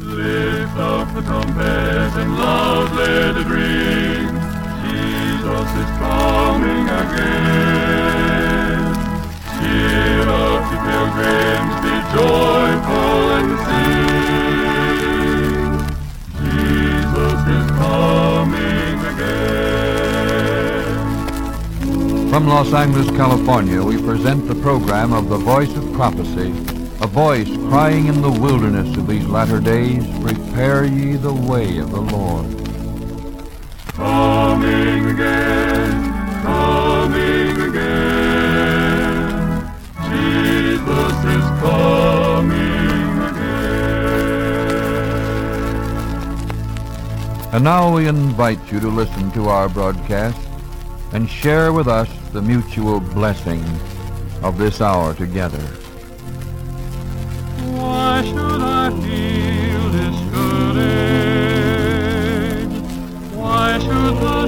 Lift up the trumpet and loudly the ring. Jesus is coming again. Cheer up, ye pilgrims, be joyful and sing. Jesus is coming again. From Los Angeles, California, we present the program of the Voice of Prophecy, a voice crying in the wilderness of these latter days, Prepare ye the way of the Lord. Coming again, coming again. Jesus is coming again. And now we invite you to listen to our broadcast and share with us the mutual blessing of this hour together. Why should I feel discouraged? Why should the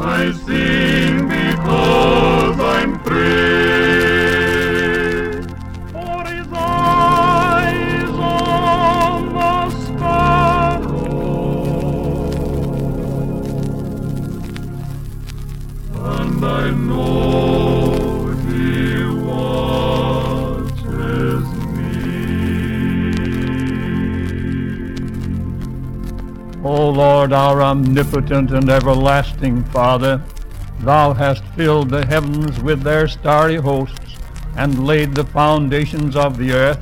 I sing our omnipotent and everlasting Father, Thou hast filled the heavens with their starry hosts, and laid the foundations of the earth.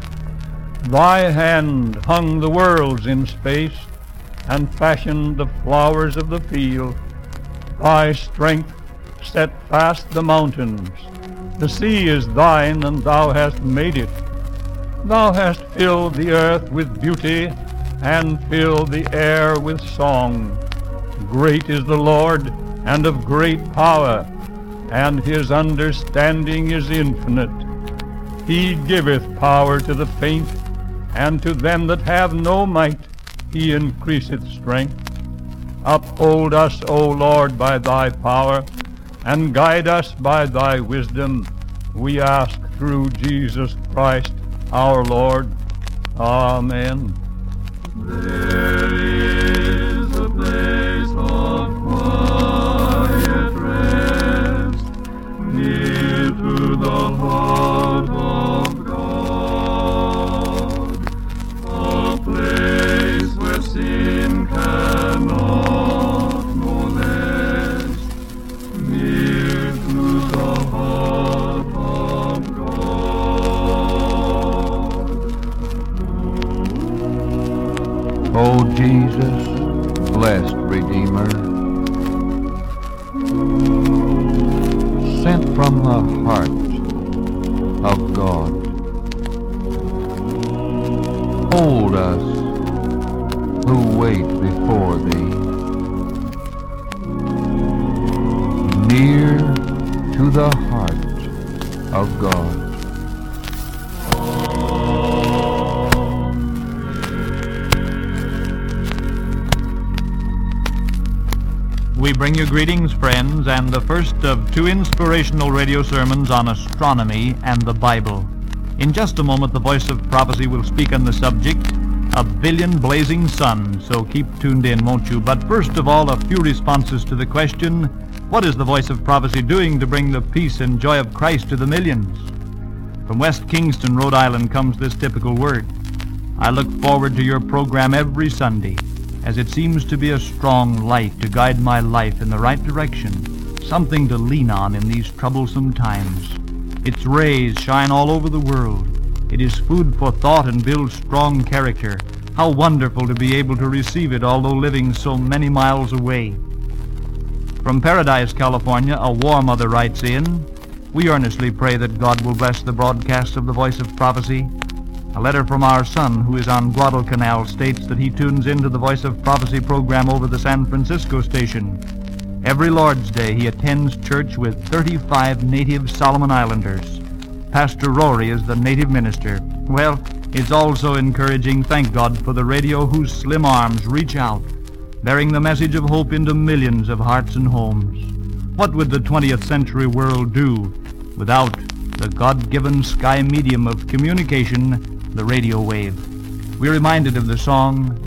Thy hand hung the worlds in space, and fashioned the flowers of the field. Thy strength set fast the mountains. The sea is thine, and thou hast made it. Thou hast filled the earth with beauty, and fill the air with song. Great is the Lord, and of great power, and his understanding is infinite. He giveth power to the faint, and to them that have no might he increaseth strength. Uphold us, O Lord, by thy power, and guide us by thy wisdom. We ask through Jesus Christ our Lord. Amen. There Jesus, blessed Redeemer, sent from the heart of God, greetings, friends, and the first of two inspirational radio sermons on astronomy and the Bible. In just a moment, the voice of prophecy will speak on the subject, a billion blazing suns, so keep tuned in, won't you? But first of all, a few responses to the question, what is the voice of prophecy doing to bring the peace and joy of Christ to the millions? From West Kingston, Rhode Island, comes this typical word. I look forward to your program every Sunday, as it seems to be a strong light to guide my life in the right direction, something to lean on in these troublesome times. Its rays shine all over the world. It is food for thought and builds strong character. How wonderful to be able to receive it, although living so many miles away. From Paradise, California, a war mother writes in, We earnestly pray that God will bless the broadcast of the Voice of Prophecy. A letter from our son, who is on Guadalcanal, states that he tunes into the Voice of Prophecy program over the San Francisco station. Every Lord's Day, he attends church with 35 native Solomon Islanders. Pastor Rory is the native minister. Well, it's also encouraging, thank God, for the radio whose slim arms reach out, bearing the message of hope into millions of hearts and homes. What would the 20th century world do without the God-given sky medium of communication, the radio wave? We're reminded of the song,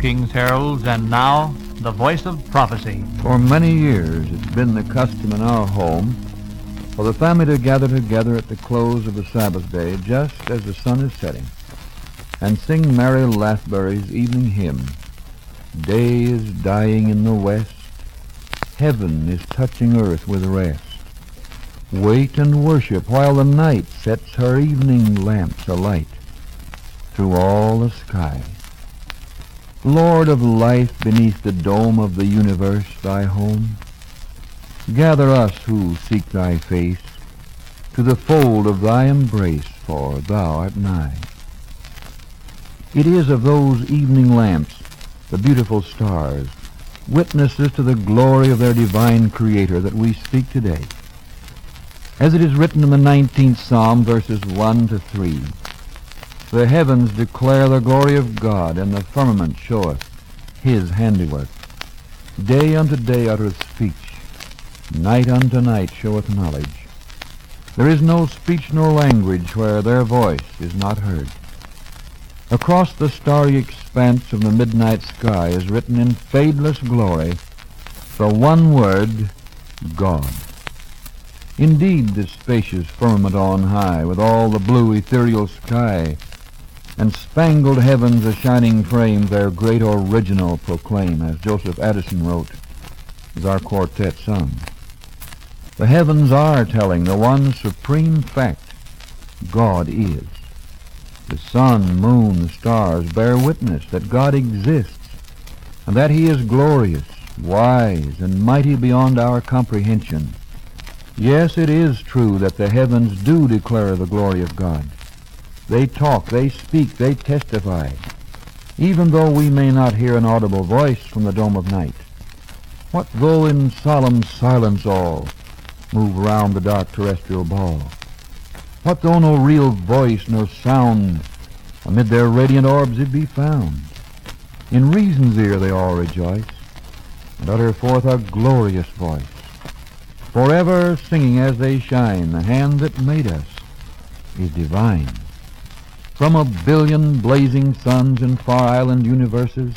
King's Heralds. And now, the voice of prophecy. For many years, it's been the custom in our home for the family to gather together at the close of the Sabbath day, just as the sun is setting, and sing Mary Lathbury's evening hymn. Day is dying in the west, heaven is touching earth with rest. Wait and worship while the night sets her evening lamps alight through all the sky. Lord of life beneath the dome of the universe, thy home, gather us who seek thy face to the fold of thy embrace, for thou art nigh. It is of those evening lamps, the beautiful stars, witnesses to the glory of their divine Creator that we speak today. As it is written in the 19th Psalm, verses 1 to 3, The heavens declare the glory of God, and the firmament showeth his handiwork. Day unto day uttereth speech, night unto night showeth knowledge. There is no speech nor language where their voice is not heard. Across the starry expanse of the midnight sky is written in fadeless glory the one word, God. Indeed, this spacious firmament on high, with all the blue ethereal sky, and spangled heavens a shining frame, their great original proclaim, as Joseph Addison wrote, is our quartet sung. The heavens are telling the one supreme fact, God is. The sun, moon, stars bear witness that God exists, and that he is glorious, wise, and mighty beyond our comprehension. Yes, it is true that the heavens do declare the glory of God. They talk, they speak, they testify, even though we may not hear an audible voice from the dome of night. What though in solemn silence all move round the dark terrestrial ball? What though no real voice nor sound amid their radiant orbs it be found? In reason's ear they all rejoice, and utter forth a glorious voice forever singing as they shine, the hand that made us is divine. From a billion blazing suns and far island universes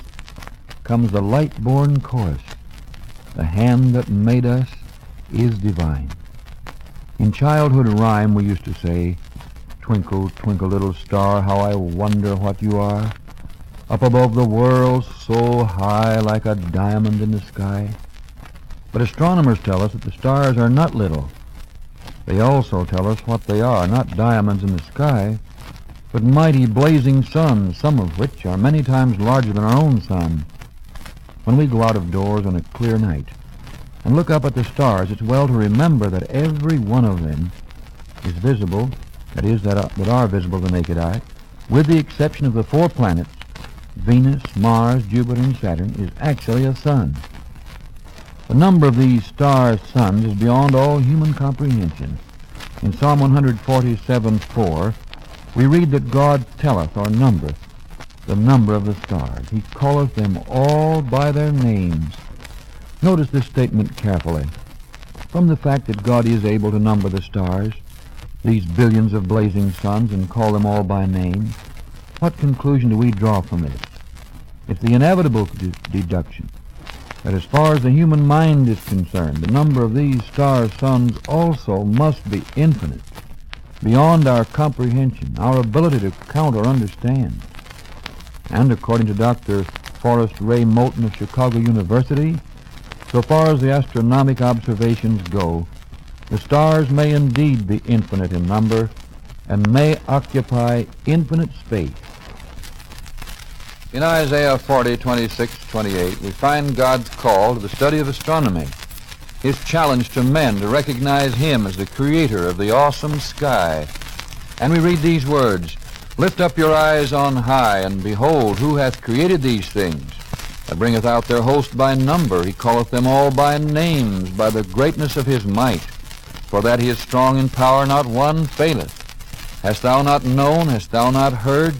comes the light-born chorus, the hand that made us is divine. In childhood rhyme we used to say, Twinkle, twinkle, little star, how I wonder what you are. Up above the world so high like a diamond in the sky. But astronomers tell us that the stars are not little. They also tell us what they are, not diamonds in the sky, but mighty blazing suns, some of which are many times larger than our own sun. When we go out of doors on a clear night and look up at the stars, it's well to remember that every one of them is visible, that is, that, uh, that are visible to the naked eye, with the exception of the four planets, Venus, Mars, Jupiter, and Saturn, is actually a sun. The number of these stars' suns is beyond all human comprehension. In Psalm 147:4, we read that God telleth or numbereth the number of the stars. He calleth them all by their names. Notice this statement carefully. From the fact that God is able to number the stars, these billions of blazing suns, and call them all by name, what conclusion do we draw from this? It's the inevitable de- deduction that as far as the human mind is concerned, the number of these star suns also must be infinite, beyond our comprehension, our ability to count or understand. And according to Dr. Forest Ray Moulton of Chicago University, so far as the astronomic observations go, the stars may indeed be infinite in number and may occupy infinite space. In Isaiah 40, 26, 28, we find God's call to the study of astronomy, his challenge to men to recognize him as the creator of the awesome sky. And we read these words, Lift up your eyes on high, and behold, who hath created these things? That bringeth out their host by number. He calleth them all by names, by the greatness of his might. For that he is strong in power, not one faileth. Hast thou not known, hast thou not heard,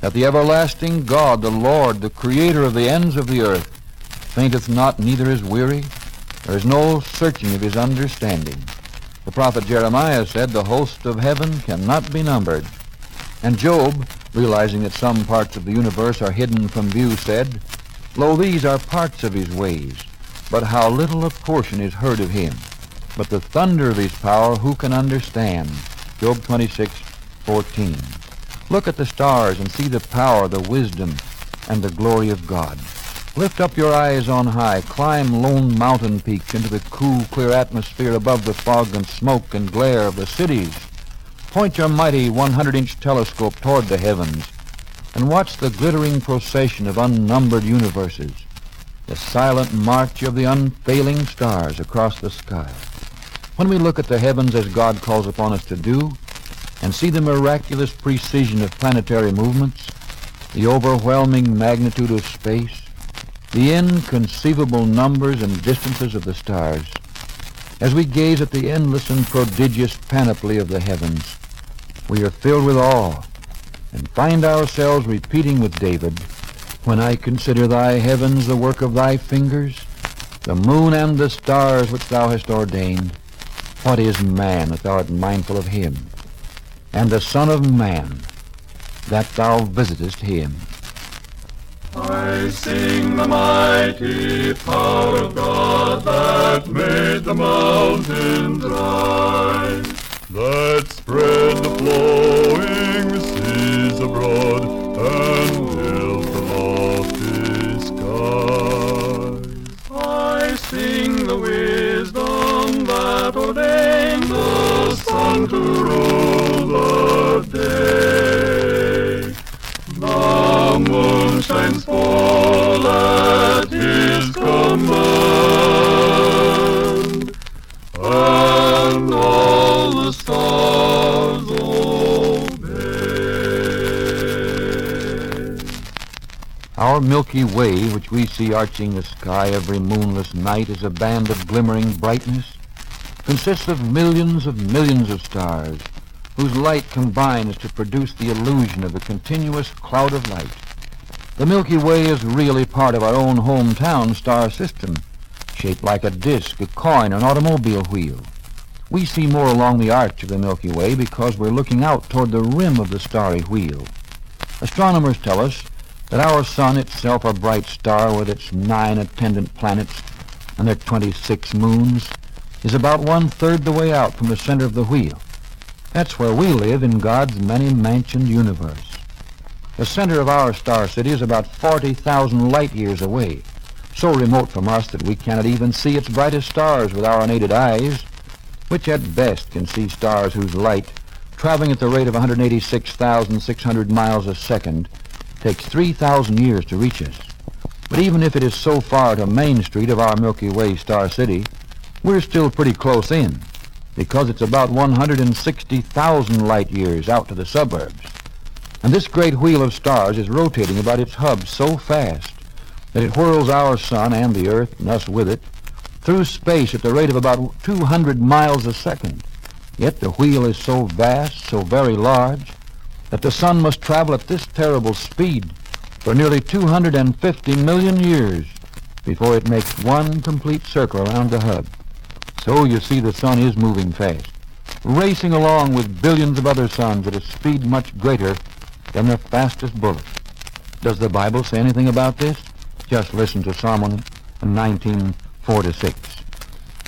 that the everlasting God, the Lord, the creator of the ends of the earth, fainteth not, neither is weary? There is no searching of his understanding. The prophet Jeremiah said, The host of heaven cannot be numbered. And Job, realizing that some parts of the universe are hidden from view, said, Lo, these are parts of his ways, but how little a portion is heard of him. But the thunder of his power who can understand? Job 26, 14. Look at the stars and see the power, the wisdom, and the glory of God. Lift up your eyes on high, climb lone mountain peaks into the cool, clear atmosphere above the fog and smoke and glare of the cities. Point your mighty 100-inch telescope toward the heavens and watch the glittering procession of unnumbered universes, the silent march of the unfailing stars across the sky. When we look at the heavens as God calls upon us to do, and see the miraculous precision of planetary movements, the overwhelming magnitude of space, the inconceivable numbers and distances of the stars, as we gaze at the endless and prodigious panoply of the heavens, we are filled with awe and find ourselves repeating with David, When I consider thy heavens, the work of thy fingers, the moon and the stars which thou hast ordained, what is man that thou art mindful of him, and the Son of Man that thou visitest him? I sing the mighty power of God that made the mountains rise, that spread the flowing seas abroad and built the lofty skies. I sing the wisdom that ordained the sun to rule the day. The moon shines at his command, and all the stars obey. Our Milky Way, which we see arching the sky every moonless night as a band of glimmering brightness, consists of millions of millions of stars, whose light combines to produce the illusion of a continuous cloud of light. The Milky Way is really part of our own hometown star system, shaped like a disk, a coin, an automobile wheel. We see more along the arch of the Milky Way because we're looking out toward the rim of the starry wheel. Astronomers tell us that our sun itself, a bright star with its nine attendant planets and their 26 moons, is about one-third the way out from the center of the wheel. That's where we live in God's many-mansioned universe. The center of our star city is about 40,000 light years away, so remote from us that we cannot even see its brightest stars with our unaided eyes, which at best can see stars whose light, traveling at the rate of 186,600 miles a second, takes 3,000 years to reach us. But even if it is so far to Main Street of our Milky Way star city, we're still pretty close in, because it's about 160,000 light years out to the suburbs. And this great wheel of stars is rotating about its hub so fast that it whirls our sun and the earth, and us with it, through space at the rate of about 200 miles a second. Yet the wheel is so vast, so very large, that the sun must travel at this terrible speed for nearly 250 million years before it makes one complete circle around the hub. So you see the sun is moving fast, racing along with billions of other suns at a speed much greater than the fastest bullet. Does the Bible say anything about this? Just listen to Psalm 119, 4 to 6.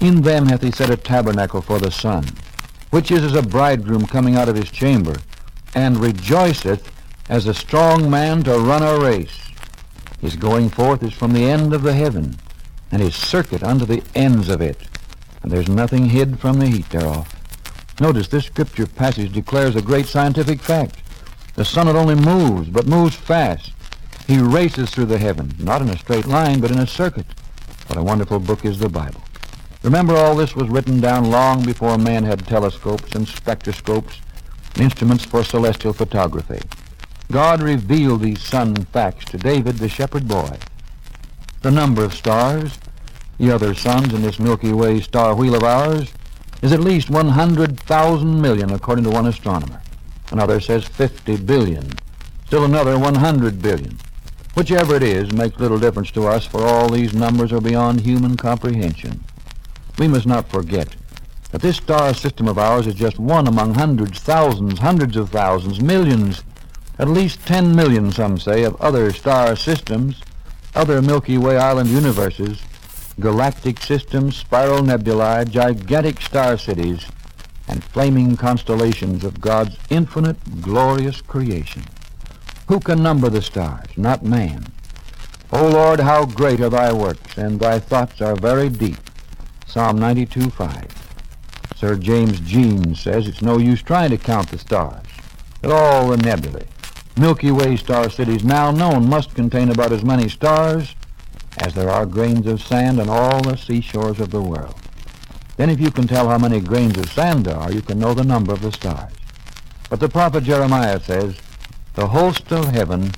In them hath he set a tabernacle for the sun, which is as a bridegroom coming out of his chamber, and rejoiceth as a strong man to run a race. His going forth is from the end of the heaven, and his circuit unto the ends of it, and there's nothing hid from the heat thereof. Notice this scripture passage declares a great scientific fact. The sun not only moves, but moves fast. He races through the heavens, not in a straight line, but in a circuit. What a wonderful book is the Bible. Remember, all this was written down long before man had telescopes and spectroscopes and instruments for celestial photography. God revealed these sun facts to David, the shepherd boy. The number of stars, the other suns in this Milky Way star wheel of ours, is at least 100,000 million, according to one astronomer. Another says 50 billion. Still another 100 billion. Whichever it is makes little difference to us, for all these numbers are beyond human comprehension. We must not forget that this star system of ours is just one among hundreds, thousands, hundreds of thousands, millions, At least 10 million, some say, of other star systems, other Milky Way island universes, galactic systems, spiral nebulae, gigantic star cities, and flaming constellations of God's infinite, glorious creation. Who can number the stars? Not man. O Lord, how great are thy works, and thy thoughts are very deep. Psalm 92, 5. Sir James Jeans says it's no use trying to count the stars. That all the nebulae, Milky Way star cities now known must contain about as many stars as there are grains of sand on all the seashores of the world. Then if you can tell how many grains of sand there are, you can know the number of the stars. But the prophet Jeremiah says, the host of heaven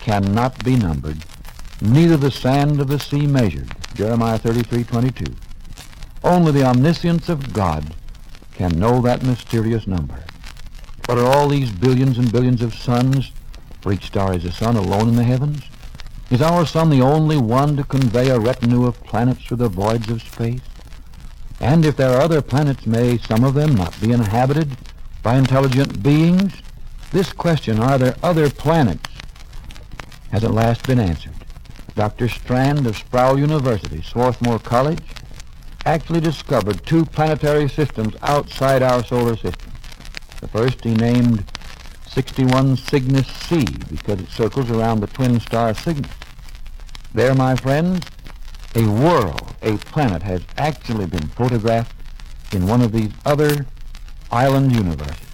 cannot be numbered, neither the sand of the sea measured. Jeremiah 33:22. Only the omniscience of God can know that mysterious number. But are all these billions and billions of suns, for each star is a sun, alone in the heavens? Is our sun the only one to convey a retinue of planets through the voids of space? And if there are other planets, may some of them not be inhabited by intelligent beings? This question, are there other planets, has at last been answered. Dr. Strand of Sproul University, Swarthmore College, actually discovered two planetary systems outside our solar system. The first he named 61 Cygnus C because it circles around the twin star Cygnus. There, my friends, a world, a planet has actually been photographed in one of these other island universes.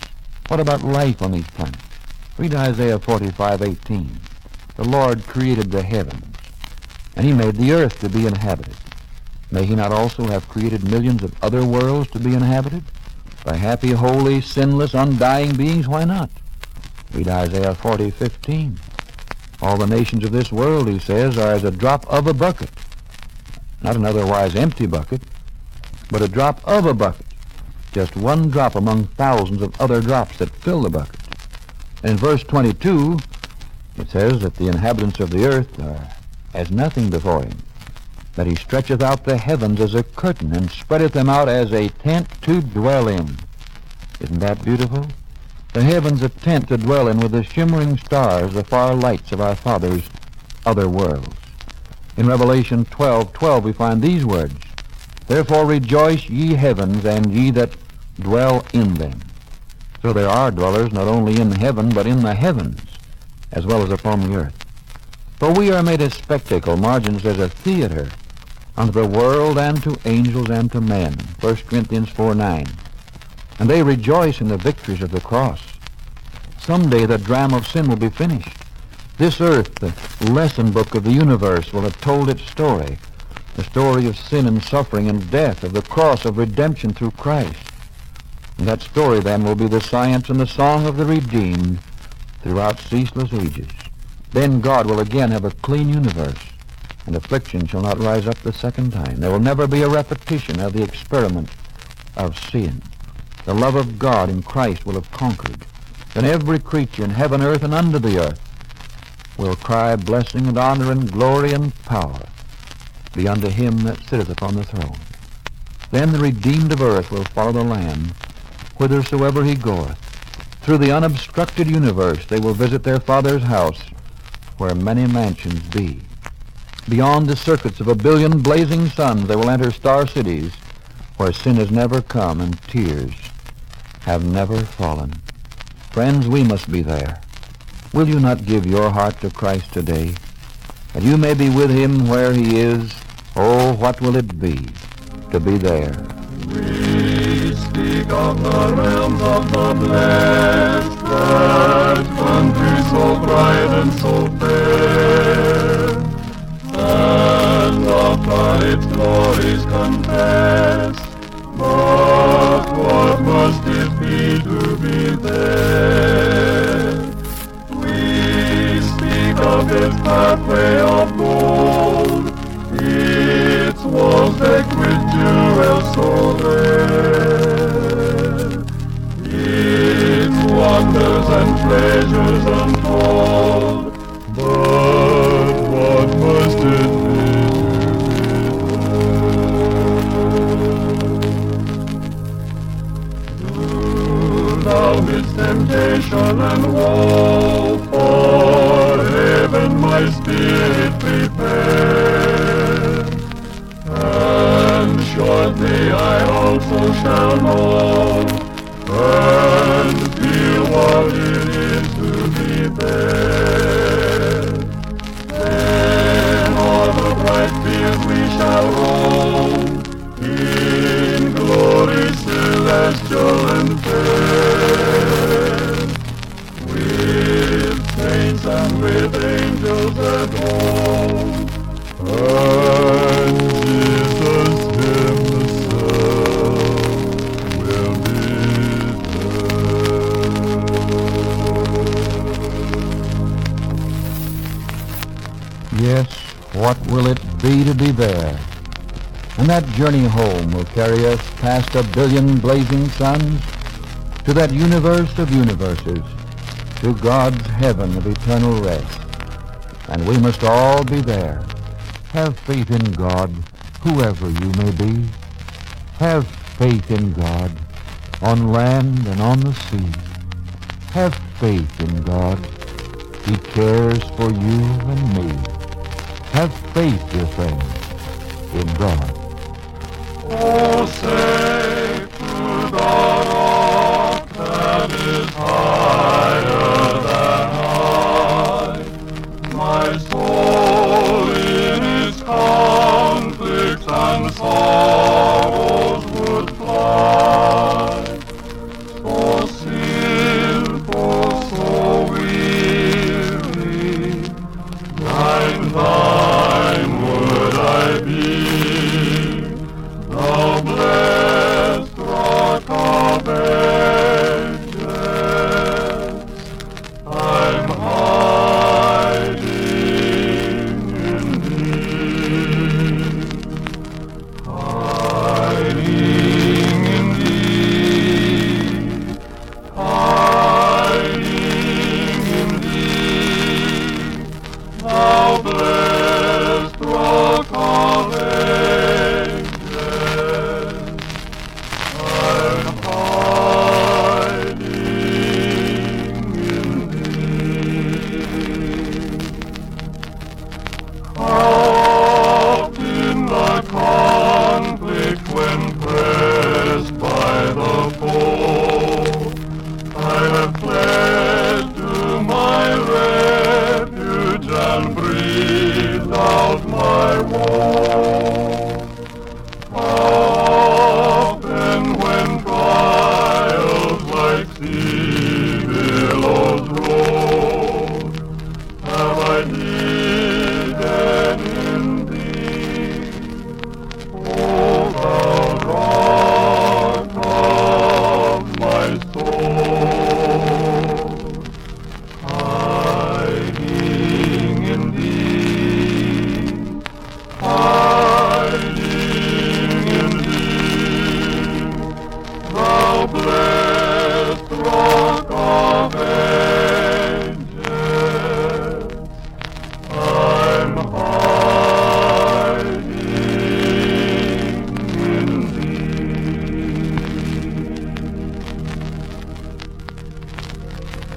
What about life on these planets? Read Isaiah 45:18. The Lord created the heavens, and he made the earth to be inhabited. May he not also have created millions of other worlds to be inhabited? By happy, holy, sinless, undying beings, why not? Read Isaiah 40:15. All the nations of this world, he says, are as a drop of a bucket. Not an otherwise empty bucket, but a drop of a bucket just one drop among thousands of other drops that fill the bucket. And in verse 22, it says that the inhabitants of the earth are as nothing before him, that he stretcheth out the heavens as a curtain and spreadeth them out as a tent to dwell in. Isn't that beautiful? The heavens a tent to dwell in with the shimmering stars, the far lights of our Father's other worlds. In Revelation 12, 12 we find these words, Therefore rejoice ye heavens, and ye that dwell in them. So there are dwellers not only in heaven, but in the heavens, as well as upon the earth. For we are made a spectacle, Margin says, a theater, unto the world and to angels and to men. 1 Corinthians 4, 9. And they rejoice in the victories of the cross. Someday the drama of sin will be finished. This earth, the lesson book of the universe, will have told its story. The story of sin and suffering and death, of the cross of redemption through Christ. And that story then will be the science and the song of the redeemed throughout ceaseless ages. Then God will again have a clean universe, and affliction shall not rise up the second time. There will never be a repetition of the experiment of sin. The love of God in Christ will have conquered. Then every creature in heaven, earth, and under the earth will cry blessing and honor and glory and power be unto him that sitteth upon the throne. Then the redeemed of earth will follow the Lamb whithersoever he goeth. Through the unobstructed universe they will visit their Father's house, where many mansions be. Beyond the circuits of a billion blazing suns they will enter star cities, where sin has never come and tears have never fallen. Friends, we must be there. Will you not give your heart to Christ today, that you may be with him where he is? Oh, what will it be to be there? We speak of the realms of the blessed, that country so bright and so fair, and often its glories confess. But what must it be to be there? Of his pathway of gold, its decked with jewels so rare, its wonders and treasures untold. But what must it be? Do thou amidst temptation and woe. Heaven my spirit prepare. And shortly I also shall know and feel what it is to be there. Then on the bright field we shall roam in glory celestial and fair. And with angels at. And Jesus himself will be there. Yes, what will it be to be there? And that journey home will carry us past a billion blazing suns to that universe of universes, to God's heaven of eternal rest. And we must all be there. Have faith in God, whoever you may be. Have faith in God, on land and on the sea. Have faith in God. He cares for you and me. Have faith, dear friends, in God. Oh, say thine,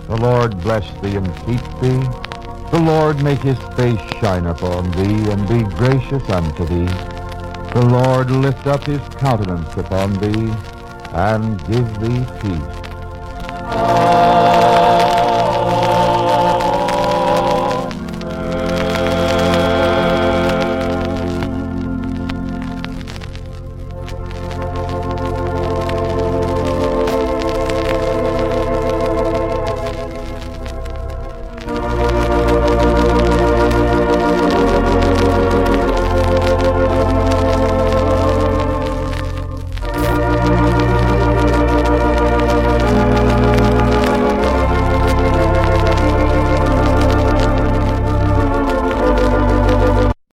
The Lord bless thee and keep thee. The Lord make his face shine upon thee and be gracious unto thee. The Lord lift up his countenance upon thee and give thee peace.